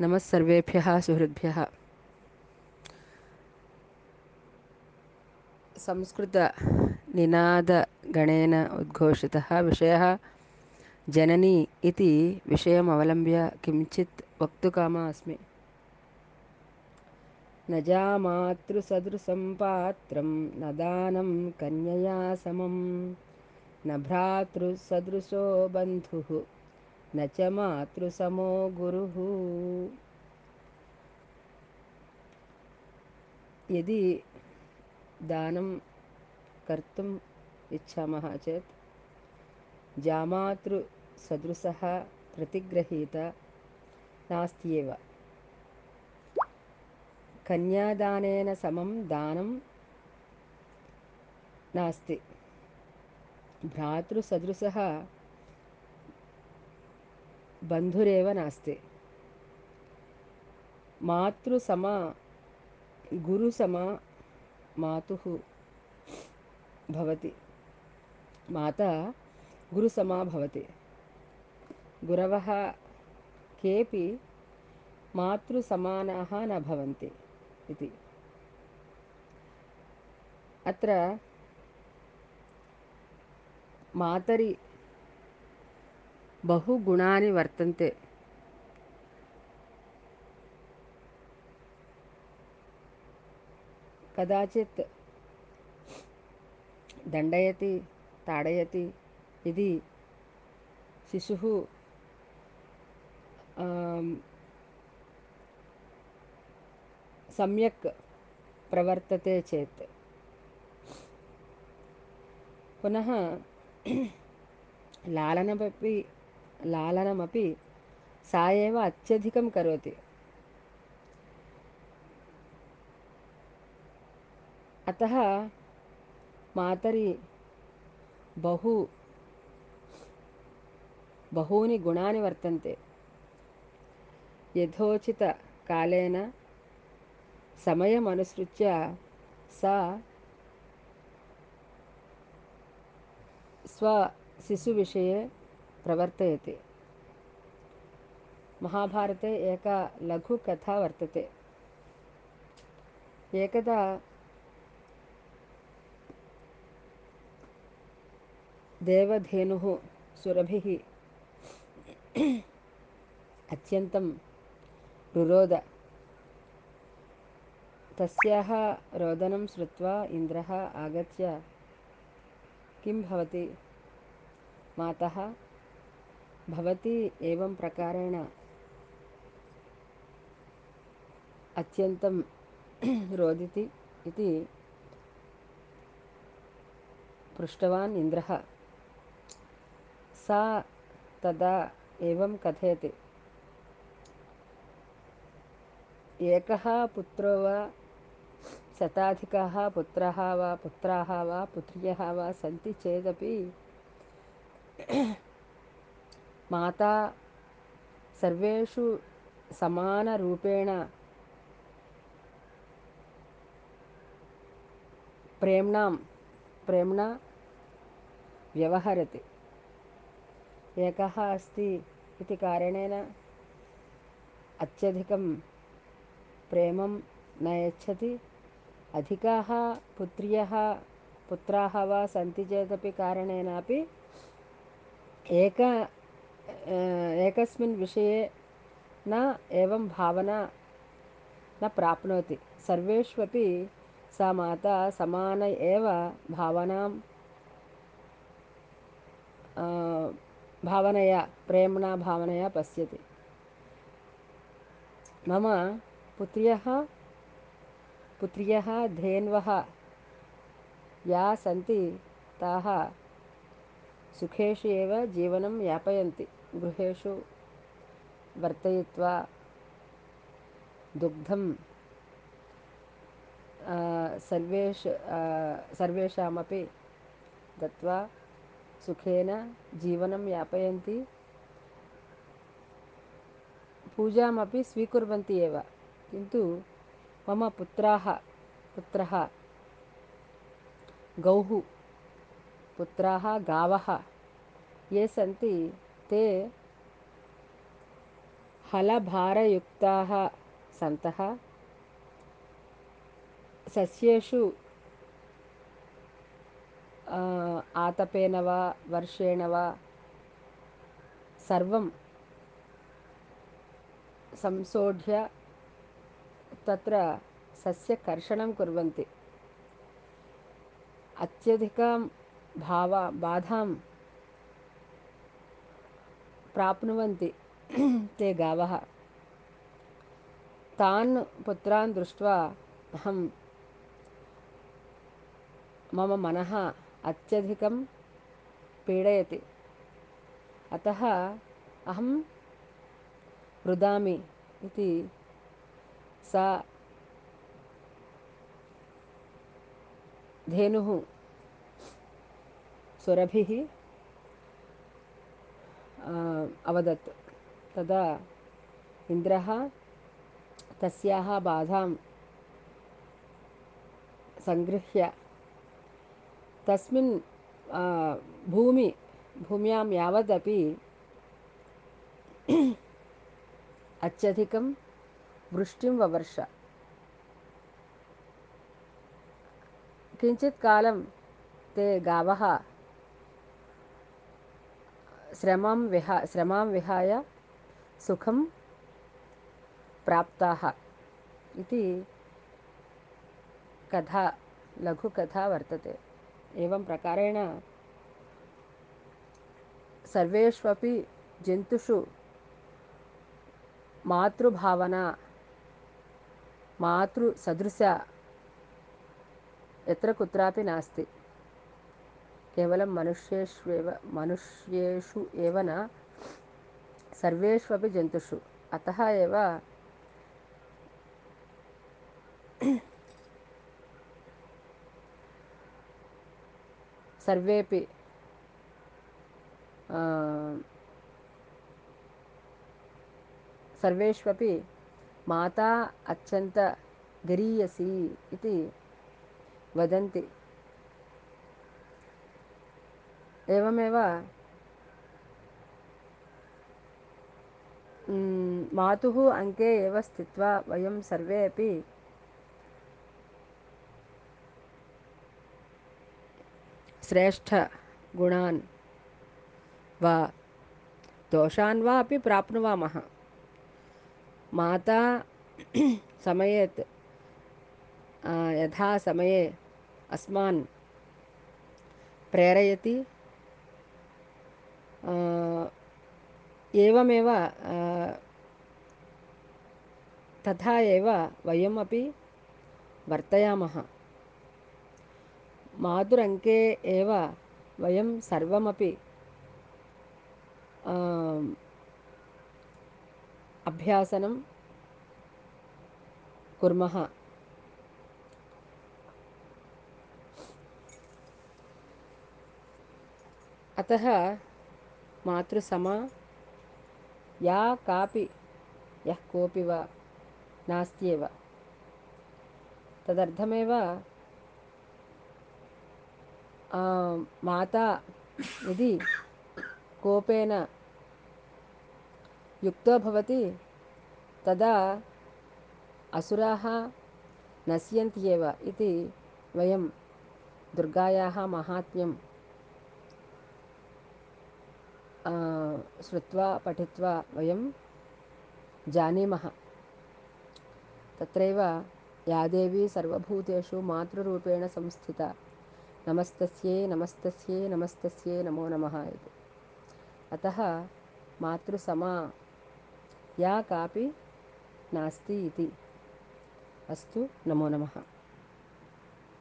नमः सर्वेभ्यः सुहृद्भ्यः। संस्कृतनिनादगणेन उद्घोषितः विषयः जननी इति विषयमवलम्ब्य किञ्चित् वक्तुकामा अस्मि। न जामातृसदृशं पात्रं न दानं कन्यया समं न भ्रातृसदृशो बन्धुः न च मातृसमो गुरुः यदि दानं कर्तुम् इच्छामः चेत् जामातृसदृशः प्रतिगृहीता नास्ति एव कन्यादानेन समं दानं नास्ति भ्रातृसदृशः बन्धुरेव नास्ति मातृसमा गुरुसमा मातुः भवति माता गुरुसमा भवति गुरवः केपि मातृसमानाः न भवन्ति इति अत्र मातरि बहुगुणानि वर्तन्ते कदाचित् दण्डयति ताडयति यदि शिशुः सम्यक् प्रवर्तते चेत् पुनः लालनमपि लालनमपि सा एव अत्यधिकं करोति अतः मातरि बहु बहूनि गुणानि वर्तन्ते यथोचितकालेन समयमनुसृत्य सा स्वशिशुविषये प्रवर्तयति। महाभारते एका लघुकथा वर्तते। एकदा देवधेनुः सुरभिः अत्यन्तं रुरोद। तस्याः रोदनं श्रुत्वा इन्द्रः आगत्य, किं भवति, मातः? भवती एवं प्रकारेण अत्यन्तं रोदिति इति पृष्टवान् इन्द्रः। सा तदा एवं कथयति। एकः पुत्रो वा शताधिकाः पुत्राः वा पुत्राः वा पुत्र्यः वा सन्ति चेदपि माता सर्वेषु समानरूपेण प्रेम्णां प्रेम्णा व्यवहरति एकः अस्ति इति कारणेन अत्यधिकं प्रेमं न यच्छति अधिकाः पुत्र्यः पुत्राः वा सन्ति चेदपि कारणेनापि एक एकस्मिन् विषये न एवं भावना न प्राप्नोति सर्वेष्वपि सा माता समान एव भावनां भावनया प्रेम्णा भावनया पश्यति मम पुत्र्यः पुत्र्यः धेन्वः या सन्ति ताः सुखेषु एव जीवनं यापयन्ति गृहेषु वर्तयित्वा दुग्धं सर्वेष सर्वेषामपि दत्वा सुखेन जीवनं यापयन्ति। पूजामपि स्वीकुर्वन्ति एव, किन्तु मम पुत्राः, पुत्रः, गौः, पुत्राः गावः, ये सन्ति ते फलभारयुक्ताः सन्तः। सस्येषु आतपेन वा, वर्षेण वा, सर्वं संसोढ्य तत्र सस्यकर्षणं कुर्वन्ति। अत्यधिकां भावा, बाधां प्राप्नुवन्ति। ते गावः। तान् पुत्रान् दृष्ट्वा अहं मम मनः अत्यधिकं पीडयति। अतः अहं रुदामि इति सा धेनुः सुरभिः अवदत्। तदा इन्द्रः तस्याः बाधां सङ्गृह्य तस्मिन् भूमि, भूम्यां यावदपि अत्यधिकं वृष्टिं ववर्ष। किञ्चित् कालं ते गावः श्रमां विहा श्रमां विहाय सुखं प्राप्ताः इति कथा लघुकथा वर्तते। एवं प्रकारेण सर्वेष्वपि जन्तुषु मातृभावना मातृसदृशा यत्र कुत्रापि नास्ति केवलं मनुष्येष्वेव मनुष्येषु एव न सर्वेष्वपि जन्तुषु अतः एव सर्वेपि सर्वेष्वपि माता अत्यन्त गरीयसी इति वदन्ति एवमेव मातुः अङ्के एव स्थित्वा वयं सर्वे अपि श्रेष्ठगुणान् वा दोषान् वा अपि प्राप्नुवामः। माता समयेत् यथा समये अस्मान् प्रेरयति। एवमेव तथा एव वयमपि वर्तयामः। मातुरङ्के एव वयं सर्वमपि अभ्यासनं कुर्मः। अतः मातृसमा या कापि, यः कोऽपि वा, नास्त्येव। तदर्थमेव माता यदि कोपेन युक्तो भवति, तदा असुराः नश्यन्त्येव इति वयं दुर्गायाः माहात्म्यं श्रुत्वा पठित्वा वयं जानीमः। तत्रैव या देवी सर्वभूतेषु मातृरूपेण संस्थिता। नमस्तस्यै नमस्तस्यै नमस्तस्यै नमो नमः इति। अतः मातृसमा या कापि नास्ति इति। अस्तु नमो नमः